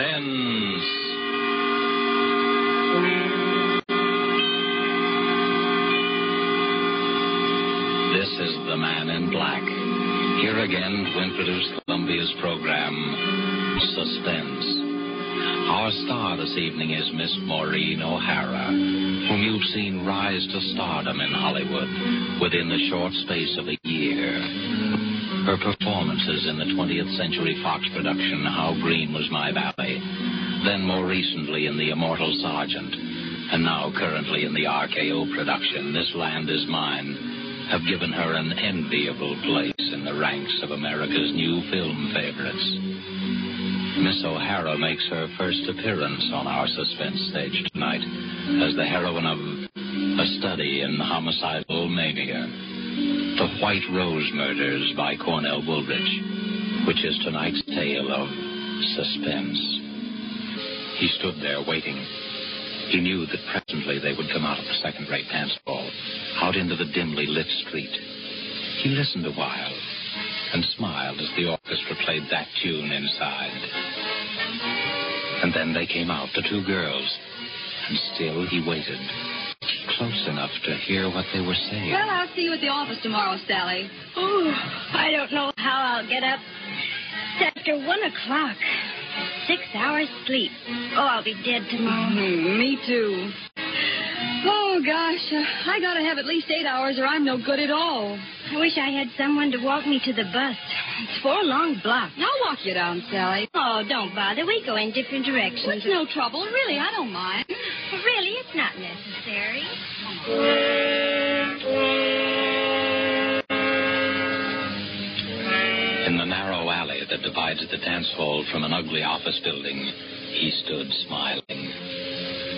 Suspense. This is The Man in Black. Here again to introduce Columbia's program, Suspense. Our star this evening is Miss Maureen O'Hara, whom you've seen rise to stardom in Hollywood within the short space of a year. Her performances in the 20th Century Fox production, How Green Was My Valley, then more recently in The Immortal Sergeant, and now currently in the RKO production, This Land Is Mine, have given her an enviable place in the ranks of America's new film favorites. Miss O'Hara makes her first appearance on our suspense stage tonight as the heroine of A Study in Homicidal Mania. The White Rose Murders by Cornell Woolrich, which is tonight's tale of suspense. He stood there waiting. He knew that presently they would come out of the second-rate dance hall, out into the dimly lit street. He listened a while and smiled as the orchestra played that tune inside. And then they came out, the two girls, and still he waited, close enough to hear what they were saying. Well, I'll see you at the office tomorrow, Sally. Oh, I don't know how I'll get up. It's after one o'clock. Six hours sleep. Oh, I'll be dead tomorrow. Mm, me too. Oh, gosh. Uh, I gotta have at least eight hours or I'm no good at all. I wish I had someone to walk me to the bus. It's four long blocks. I'll walk you down, Sally. Oh, don't bother. We go in different directions. It's no trouble. Really, I don't mind. Really, it's not necessary. In the narrow alley that divides the dance hall from an ugly office building, he stood smiling.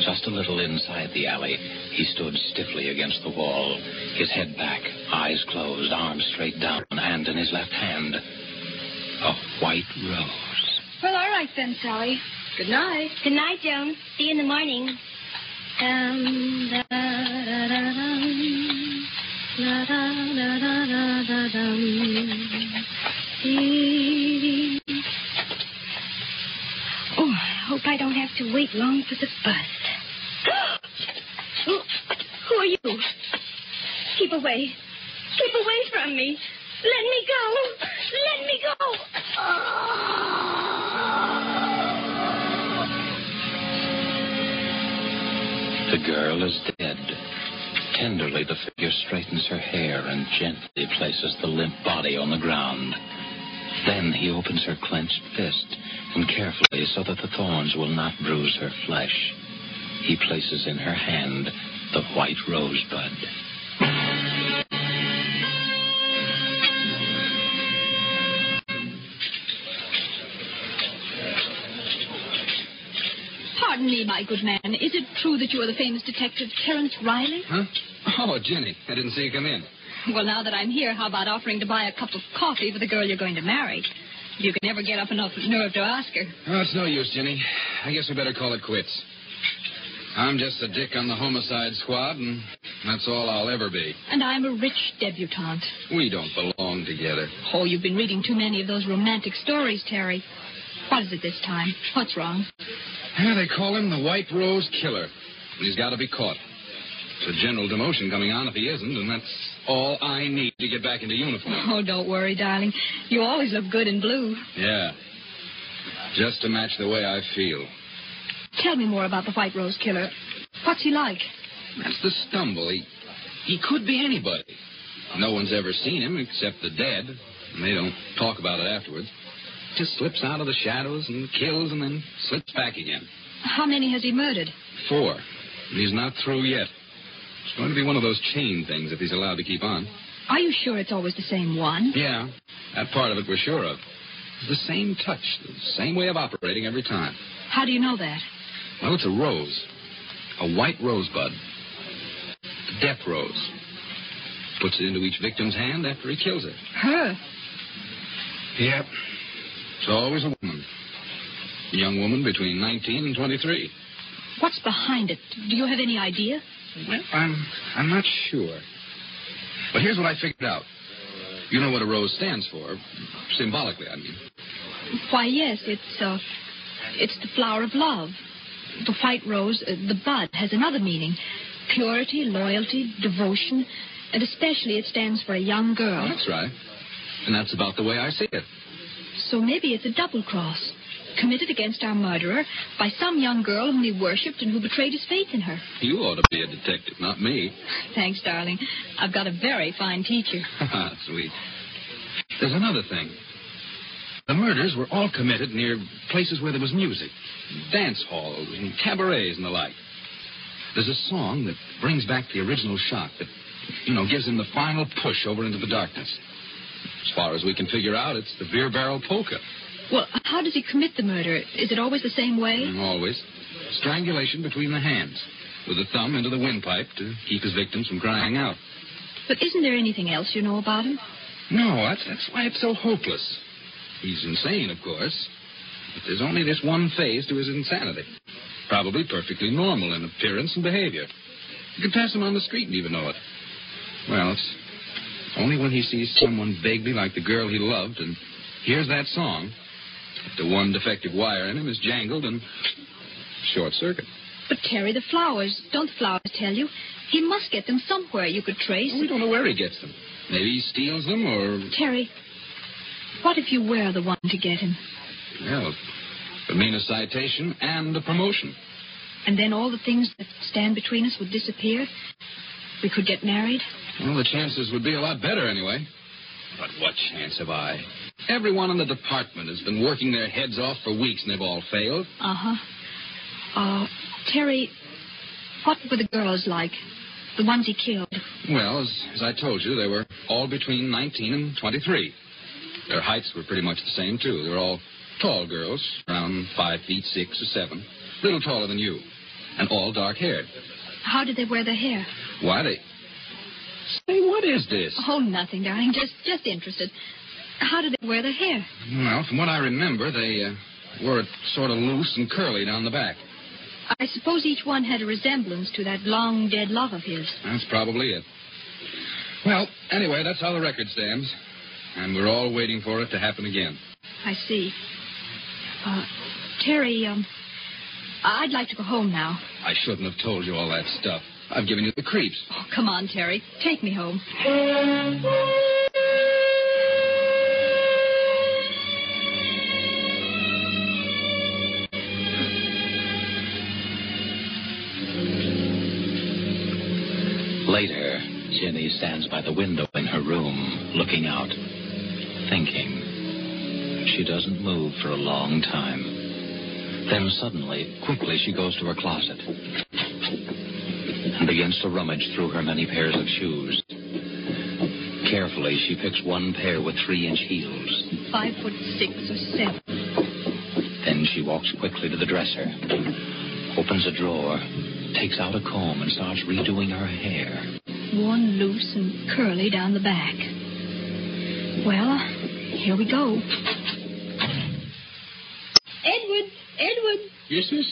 Just a little inside the alley, he stood stiffly against the wall, his head back, eyes closed, arms straight down, and in his left hand, a white rose. Well, all right then, Sally. Good night. Good night, Joan. See you in the morning. Oh, I hope I don't have to wait long for the bus. Who, are you? Keep away. Keep away from me. Let me go. Let me go. The girl is dead. Tenderly, the figure straightens her hair and gently places the limp body on the ground. Then he opens her clenched fist, and carefully, so that the thorns will not bruise her flesh, he places in her hand the white rosebud. Me, my good man. Is it true that you are the famous detective Terence Riley? Huh? Oh, Jenny, I didn't see you come in. Well, now that I'm here, how about offering to buy a cup of coffee for the girl you're going to marry? You can never get up enough nerve to ask her. Oh, it's no use, Jenny. I guess we better call it quits. I'm just a dick on the homicide squad, and that's all I'll ever be. And I'm a rich debutante. We don't belong together. Oh, you've been reading too many of those romantic stories, Terry. What is it this time? What's wrong? Yeah, they call him the White Rose Killer. And he's got to be caught. It's a general demotion coming on if he isn't, and that's all I need to get back into uniform. Oh, don't worry, darling. You always look good in blue. Yeah. Just to match the way I feel. Tell me more about the White Rose Killer. What's he like? That's the stumble. He, he could be anybody. No one's ever seen him except the dead, and they don't talk about it afterwards. Just slips out of the shadows and kills and then slips back again. How many has he murdered? Four. And he's not through yet. It's going to be one of those chain things if he's allowed to keep on. Are you sure it's always the same one? Yeah, that part of it we're sure of. It's the same touch, the same way of operating every time. How do you know that? Well, it's a rose. A white rosebud. A death rose. Puts it into each victim's hand after he kills her. Her. Yep. It's always a woman. A young woman between 19 and 23. What's behind it? Do you have any idea? Well, I'm, I'm not sure. But here's what I figured out. You know what a rose stands for. Symbolically, I mean. Why, yes, it's uh, it's the flower of love. The white rose, uh, the bud, has another meaning: purity, loyalty, devotion, and especially it stands for a young girl. That's right. And that's about the way I see it. So maybe it's a double cross, committed against our murderer by some young girl whom he worshipped and who betrayed his faith in her. You ought to be a detective, not me. Thanks, darling. I've got a very fine teacher. Ah, sweet. There's another thing. The murders were all committed near places where there was music, dance halls and cabarets and the like. There's a song that brings back the original shock that, you know, gives him the final push over into the darkness. As far as we can figure out, it's the beer barrel polka. Well, how does he commit the murder? Is it always the same way? Mm, always. Strangulation between the hands, with the thumb into the windpipe to keep his victims from crying out. But isn't there anything else you know about him? No, that's, that's why it's so hopeless. He's insane, of course. But there's only this one phase to his insanity. Probably perfectly normal in appearance and behavior. You could pass him on the street and even know it. Well, it's only when he sees someone vaguely like the girl he loved and hears that song the one defective wire in him is jangled and short circuit. But Terry, the flowers, don't the flowers tell you? He must get them somewhere you could trace. We don't know where he gets them. Maybe he steals them or. Terry, what if you were the one to get him? Well, it would mean a citation and a promotion. And then all the things that stand between us would disappear? We could get married? Well, the chances would be a lot better anyway. But what chance have I? Everyone in the department has been working their heads off for weeks and they've all failed. Uh-huh. Uh, Terry, what were the girls like? The ones he killed? Well, as, as I told you, they were all between 19 and 23. Their heights were pretty much the same, too. They were all tall girls, around five feet six or seven, a little taller than you, and all dark haired. How did they wear their hair? Why, they. Say, what is this? Oh, nothing, darling. Just just interested. How did they wear their hair? Well, from what I remember, they uh, wore it sort of loose and curly down the back. I suppose each one had a resemblance to that long dead love of his. That's probably it. Well, anyway, that's how the record stands. And we're all waiting for it to happen again. I see. Uh, Terry, um, I'd like to go home now. I shouldn't have told you all that stuff. I've given you the creeps. Oh, come on, Terry. Take me home. Later, Jenny stands by the window in her room, looking out, thinking. She doesn't move for a long time. Then suddenly, quickly, she goes to her closet and begins to rummage through her many pairs of shoes. Carefully, she picks one pair with three inch heels. Five foot six or seven. Then she walks quickly to the dresser, opens a drawer, takes out a comb, and starts redoing her hair. Worn loose and curly down the back. Well, here we go. Edward, Edward, Yes, miss?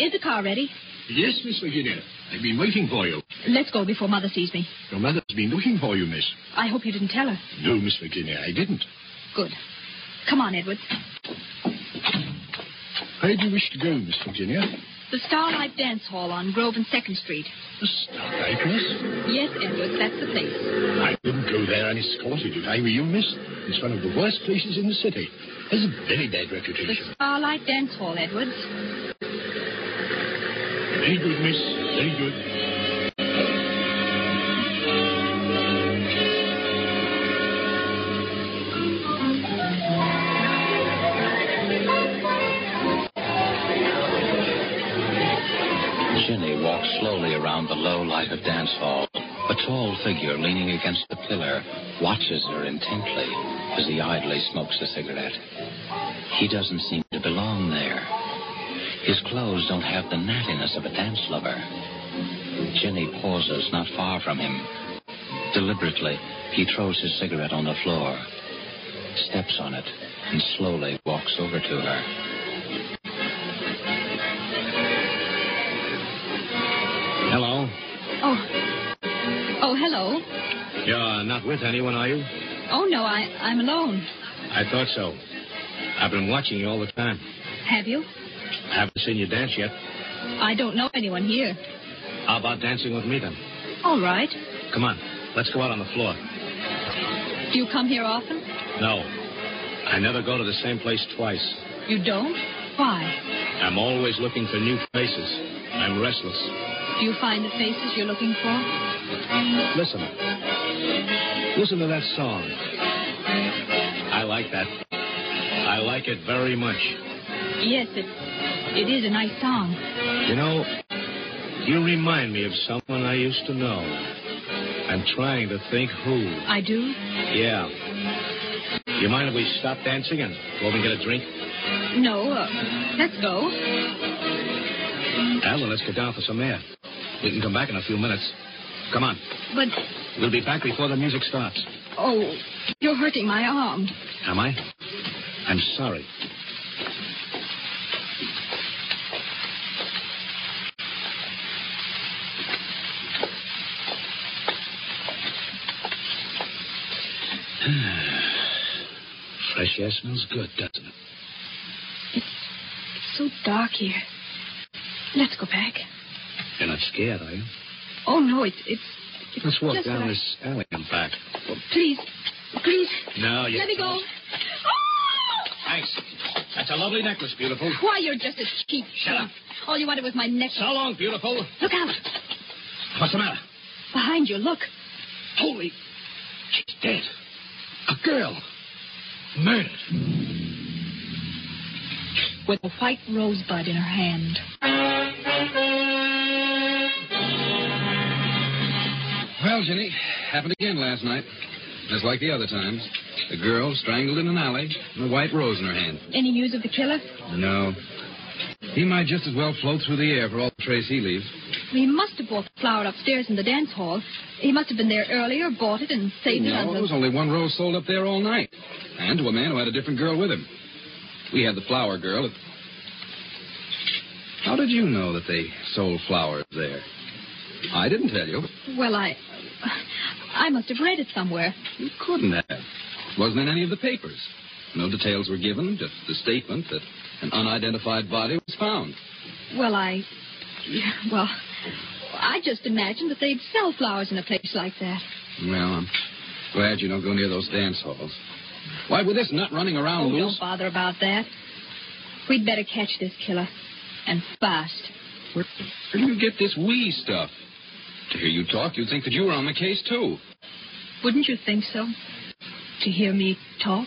is the car ready? Yes, Miss Virginia. I've been waiting for you. Let's go before Mother sees me. Your mother's been looking for you, miss. I hope you didn't tell her. No, Miss Virginia, I didn't. Good. Come on, Edward. Where do you wish to go, Miss Virginia? The Starlight Dance Hall on Grove and 2nd Street. The Starlight, miss? Yes, Edwards, that's the place. I wouldn't go there unescorted if I were you, miss. It's one of the worst places in the city. Has a very bad reputation. The. Starlight Dance Hall, Edwards. Very good, miss. Very good. Ginny walks slowly around the low lighted dance hall. A tall figure leaning against the pillar watches her intently as he idly smokes a cigarette. He doesn't seem to belong there. His clothes don't have the nattiness of a dance lover. Jenny pauses not far from him. Deliberately, he throws his cigarette on the floor, steps on it, and slowly walks over to her. Hello. Oh. Oh, hello. You're not with anyone, are you? Oh, no, I, I'm alone. I thought so. I've been watching you all the time. Have you? Haven't seen you dance yet. I don't know anyone here. How about dancing with me then? All right. Come on. Let's go out on the floor. Do you come here often? No. I never go to the same place twice. You don't? Why? I'm always looking for new faces. I'm restless. Do you find the faces you're looking for? Listen. Listen to that song. I like that. I like it very much. Yes, it, it is a nice song. You know, you remind me of someone I used to know. I'm trying to think who. I do? Yeah. You mind if we stop dancing and go over and get a drink? No. Uh, let's go. Then let's get down for some air. We can come back in a few minutes. Come on. But, We'll be back before the music stops. oh, you're hurting my arm. Am I? I'm sorry. Hmm. Fresh air smells good, doesn't it? It's so dark here. Let's go back. You're not scared, are you? Oh, no, it's, it's, it's Let's walk just down that I- this alley and back. Please, please, No, you let me go. Oh! Thanks. That's a lovely necklace, beautiful. Why, you're just a cheap Shut up. All you wanted was my necklace. So long, beautiful. Look out. What's the matter? Behind you, look. Holy. She's dead. A girl. Murdered. With a white rosebud in her hand. Well, Jenny, happened again last night. Just like the other times. A girl strangled in an alley and a white rose in her hand. Any news of the killer? No. He might just as well float through the air for all the trace he leaves. He must have bought the flower upstairs in the dance hall. He must have been there earlier, bought it, and saved it no, there was only one rose sold up there all night. And to a man who had a different girl with him. We had the flower girl. At... How did you know that they sold flowers there? I didn't tell you. Well, I... I must have read it somewhere. You couldn't have. It wasn't in any of the papers. No details were given, just the statement that an unidentified body was found. Well, I... Well, I just imagined that they'd sell flowers in a place like that. Well, I'm glad you don't go near those dance halls. Why, with this nut running around Oh, don't bother about that. We'd better catch this killer. And fast. Where, where do you get this wee stuff? To hear you talk, you'd think that you were on the case, too. Wouldn't you think so? To hear me talk?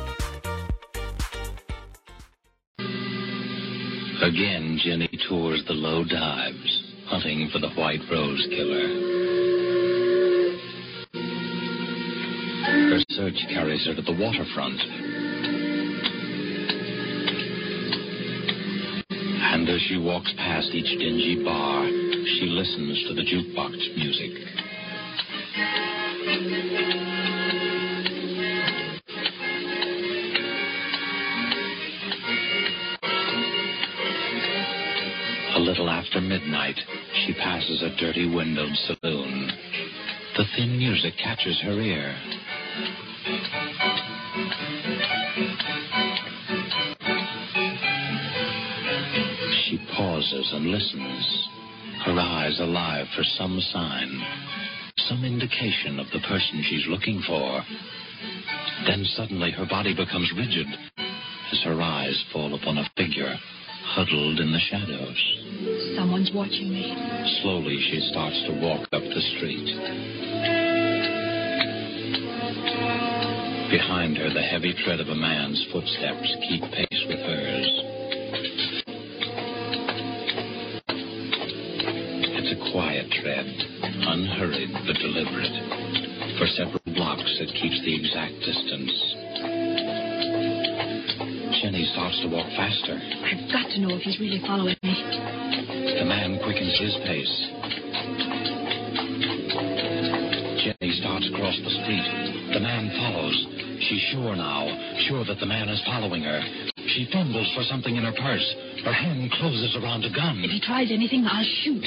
Again, Jenny tours the low dives, hunting for the White Rose Killer. Her search carries her to the waterfront. And as she walks past each dingy bar, she listens to the jukebox music. Little after midnight, she passes a dirty windowed saloon. The thin music catches her ear. She pauses and listens, her eyes alive for some sign, some indication of the person she's looking for. Then suddenly her body becomes rigid as her eyes fall upon a figure huddled in the shadows. Someone's watching me. Slowly she starts to walk up the street. Behind her, the heavy tread of a man's footsteps keep pace with hers. It's a quiet tread, unhurried but deliberate. For several blocks, it keeps the exact distance. Jenny starts to walk faster. I've got to know if he's really following me. The man quickens his pace. Jenny starts across the street. The man follows. She's sure now, sure that the man is following her. She fumbles for something in her purse. Her hand closes around a gun. If he tries anything, I'll shoot.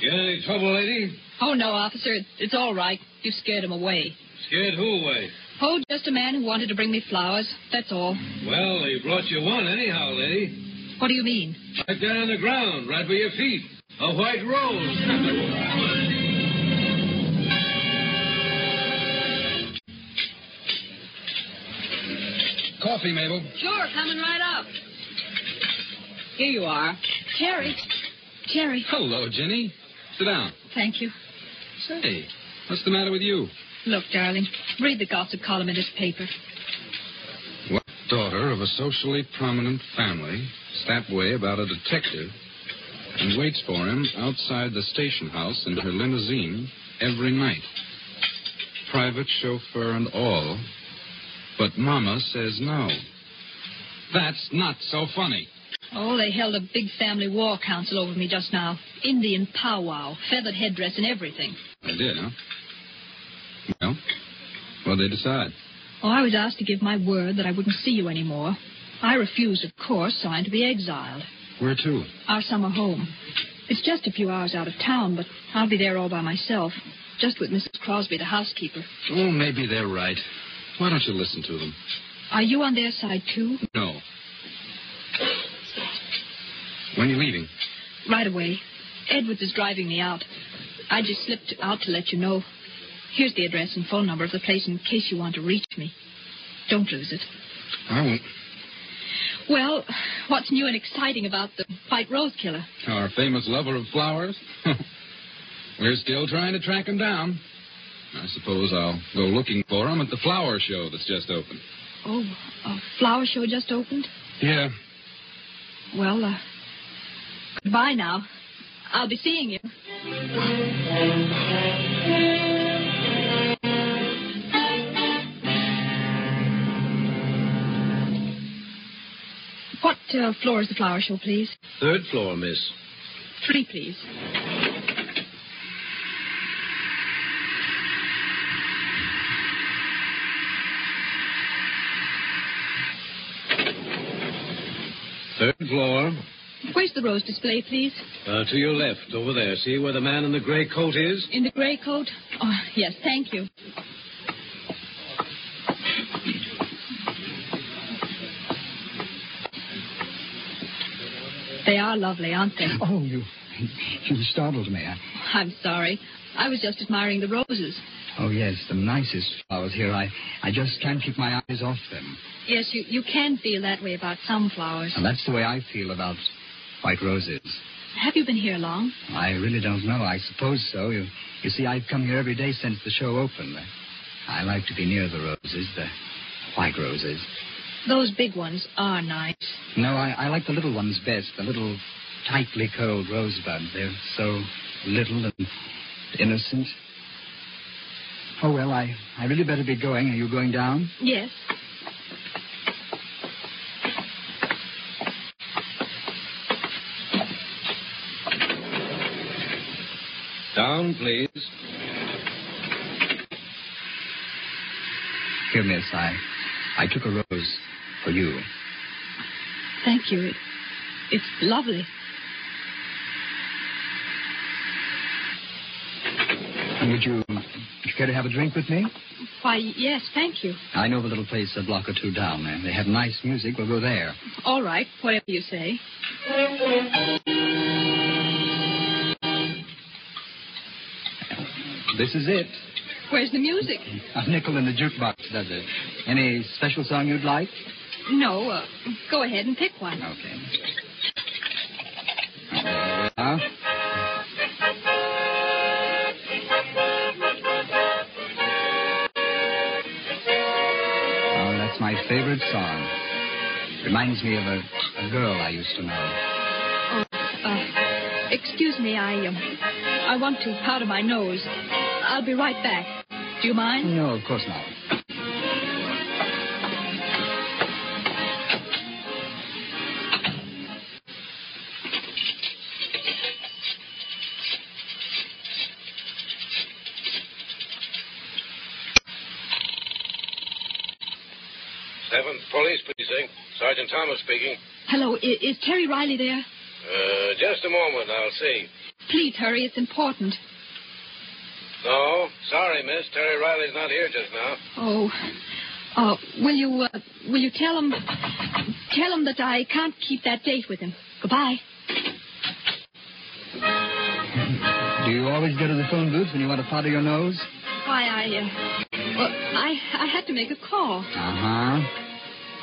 You in any trouble, lady? Oh, no, officer. It's, it's all right. You scared him away. Scared who away? Oh, just a man who wanted to bring me flowers. That's all. Well, he brought you one anyhow, lady. What do you mean? Right there on the ground, right by your feet. A white rose. Coffee, Mabel. Sure, coming right up. Here you are. Jerry. Jerry. Hello, Jenny. Sit down. Thank you. Say, what's the matter with you? Look, darling, read the gossip column in this paper. What daughter of a socially prominent family snapped way about a detective and waits for him outside the station house in her limousine every night. Private chauffeur and all. But Mama says no. That's not so funny. Oh, they held a big family war council over me just now. Indian powwow, feathered headdress, and everything. I did, huh? Well, what'd they decide? Oh, I was asked to give my word that I wouldn't see you anymore. I refused, of course, so I'm to be exiled. Where to? Our summer home. It's just a few hours out of town, but I'll be there all by myself. Just with Mrs. Crosby, the housekeeper. Oh, maybe they're right. Why don't you listen to them? Are you on their side, too? No. When are you leaving? Right away. Edwards is driving me out. I just slipped out to let you know. Here's the address and phone number of the place in case you want to reach me. Don't lose it. I won't. Well, what's new and exciting about the White Rose Killer? Our famous lover of flowers? We're still trying to track him down. I suppose I'll go looking for him at the flower show that's just opened. Oh, a flower show just opened? Yeah. Well, uh, goodbye now. I'll be seeing you. Uh, floor is the flower show, please? Third floor, miss. Three, please. Third floor. Where's the rose display, please? Uh, to your left, over there. See where the man in the gray coat is? In the gray coat? Oh, yes, thank you. They are lovely, aren't they? Oh, you, you startled me. I, I'm sorry. I was just admiring the roses. oh, yes, the nicest flowers here. I, I just can't keep my eyes off them. Yes, you, you can feel that way about some flowers. And that's the way I feel about white roses. Have you been here long? I really don't know. I suppose so. You, you see, I've come here every day since the show opened. I like to be near the roses, the white roses. Those big ones are nice. No, I, I like the little ones best, the little tightly curled rosebud. They're so little and innocent. Oh, well, I, I really better be going. Are you going down? Yes. Down, please. Here, miss, I, I took a rose for you. Thank you. It, it's lovely. Would you, would you care to have a drink with me? Why, yes, thank you. I know the little place a block or two down there. They have nice music. We'll go there. All right, whatever you say. This is it. Where's the music? A nickel in the jukebox does it. Any special song you'd like? No, uh, go ahead and pick one. Okay. There we. Oh, that's my favorite song. Reminds me of a, a girl I used to know. Oh, uh, excuse me, I, um, I want to powder my nose. I'll be right back. Do you mind? No, of course not. Sergeant Thomas speaking. Hello, i- is Terry Riley there? Uh, just a moment, I'll see. Please hurry, it's important. No, sorry, miss. Terry Riley's not here just now. Oh, uh, will you, uh, will you tell him, tell him that I can't keep that date with him. Goodbye. Do you always go to the phone booth when you want to powder your nose? Why, I, uh, well, I, I had to make a call. Uh-huh. Well,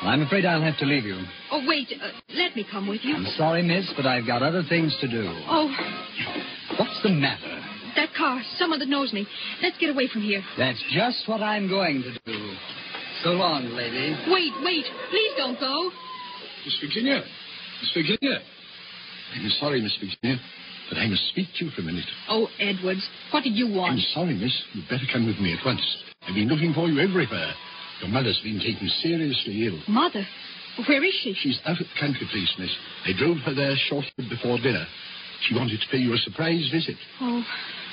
I'm afraid I'll have to leave you. Oh, wait, uh, let me come with you. I'm sorry, miss, but I've got other things to do. Oh, What's the matter? that car, someone that knows me. Let's get away from here. That's just what I'm going to do. So long, lady. Wait, wait, please don't go. Miss Virginia. Miss Virginia. I'm sorry, Miss Virginia, but I must speak to you for a minute. Oh, Edwards, what did you want? I'm sorry, miss. You'd better come with me at once. I've been looking for you everywhere. Your mother's been taken seriously ill. Mother, where is she? She's out at the country place, miss. I drove her there shortly before dinner. She wanted to pay you a surprise visit. Oh,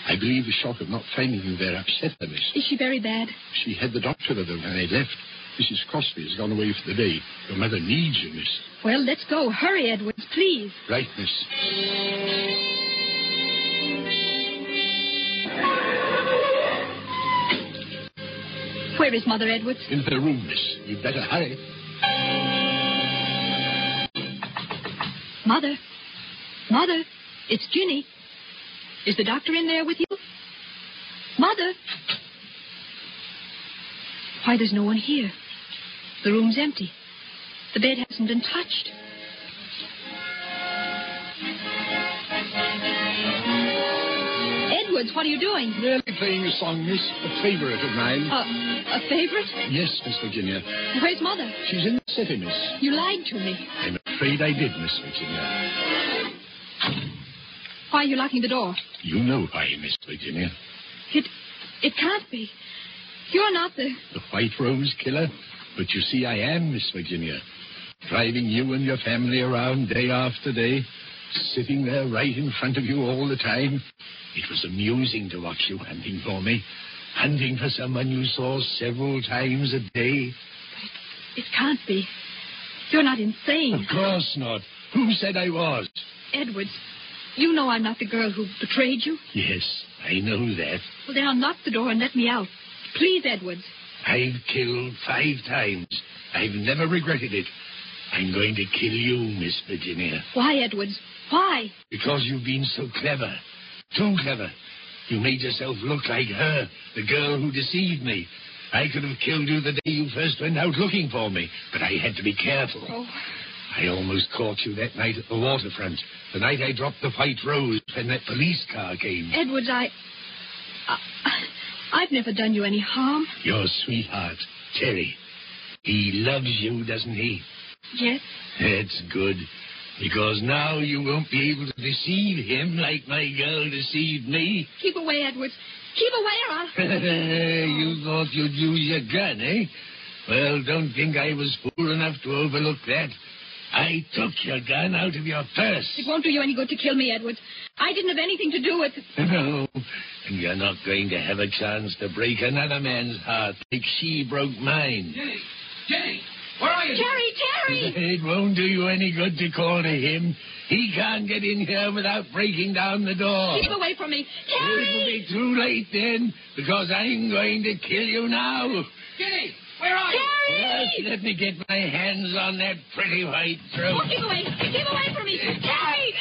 I believe the shock of not finding you there upset her, miss. is she very bad? She had the doctor with her when I left. Mrs. Crosby has gone away for the day. Your mother needs you, miss. Well, let's go. Hurry, Edwards, please. Right, miss. Where is Mother Edwards? In her room, miss. You'd better hurry. Mother. Mother, it's Ginny. Is the doctor in there with you? Mother. Why, there's no one here. The room's empty. The bed hasn't been touched. Edwards, what are you doing? Merely playing a song, miss. A favorite of mine. Uh, a favorite? Yes, Miss Virginia. Where's Mother? She's in the city, miss. You lied to me. I'm afraid I did, Miss Virginia. Why are you locking the door? You know why, Miss Virginia. It, it can't be. You're not the. The White Rose Killer. But you see, I am, Miss Virginia. Driving you and your family around day after day. Sitting there right in front of you all the time. It was amusing to watch you hunting for me. Hunting for someone you saw several times a day. It can't be. You're not insane. Of course not. Who said I was? Edwards, you know I'm not the girl who betrayed you. Yes, I know that. Well, then unlock the door and let me out. Please, Edwards. I've killed five times. I've never regretted it. I'm going to kill you, Miss Virginia. Why, Edwards? Why? Because you've been so clever. Too clever. You made yourself look like her, the girl who deceived me. I could have killed you the day you first went out looking for me, but I had to be careful. Oh. I almost caught you that night at the waterfront, the night I dropped the white rose when that police car came. Edwards, I. I I've never done you any harm. Your sweetheart, Terry. He loves you, doesn't he? Yes. That's good. Because now you won't be able to deceive him like my girl deceived me. Keep away, Edwards. Keep away, or I'll. you thought you'd use your gun, eh? Well, don't think I was fool enough to overlook that. I took your gun out of your purse. It won't do you any good to kill me, Edwards. I didn't have anything to do with it. No, and you're not going to have a chance to break another man's heart like she broke mine. Jenny! Terry, Terry! It won't do you any good to call to him. He can't get in here without breaking down the door. Keep away from me. It will be too late then, because I'm going to kill you now. Jenny! Where are you? Yes, let me get my hands on that pretty white throat. Oh, keep away. Keep away from me. Terry!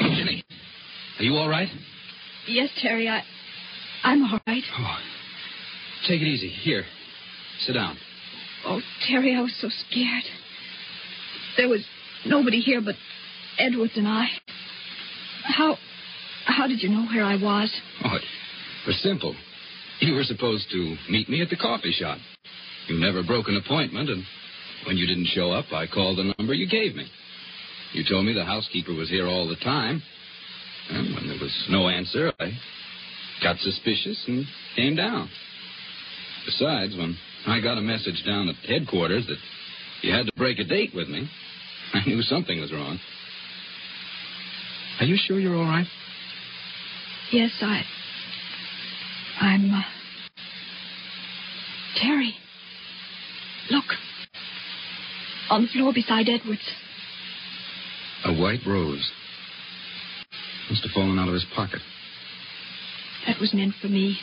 Jimmy, are you all right? Yes, Terry, I. I'm all right. Oh, take it easy. Here, sit down. Oh, Terry, I was so scared. There was nobody here but Edwards and I. How. How did you know where I was? Oh, it was simple. You were supposed to meet me at the coffee shop. You never broke an appointment, and when you didn't show up, I called the number you gave me. You told me the housekeeper was here all the time. And when there was no answer, I got suspicious and came down. Besides, when I got a message down at headquarters that you had to break a date with me, I knew something was wrong. Are you sure you're all right? Yes, I. I'm. Uh... Terry. Look. On the floor beside Edwards. A white rose. Must have fallen out of his pocket. That was meant for me.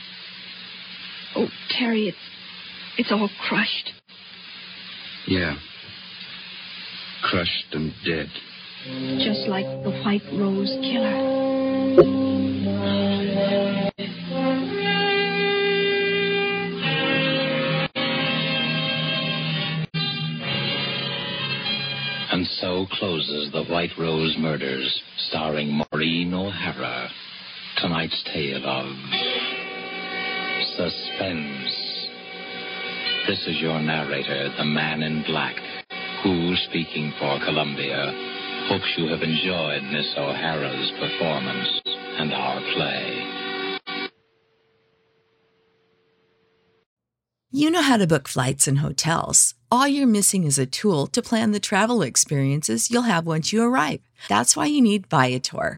Oh, Terry, it's. It's all crushed. Yeah. Crushed and dead. Just like the white rose killer. And so closes The White Rose Murders, starring Maureen O'Hara. Tonight's tale of suspense. This is your narrator, the man in black, who, speaking for Columbia, hopes you have enjoyed Miss O'Hara's performance and our play. You know how to book flights and hotels. All you're missing is a tool to plan the travel experiences you'll have once you arrive. That's why you need Viator.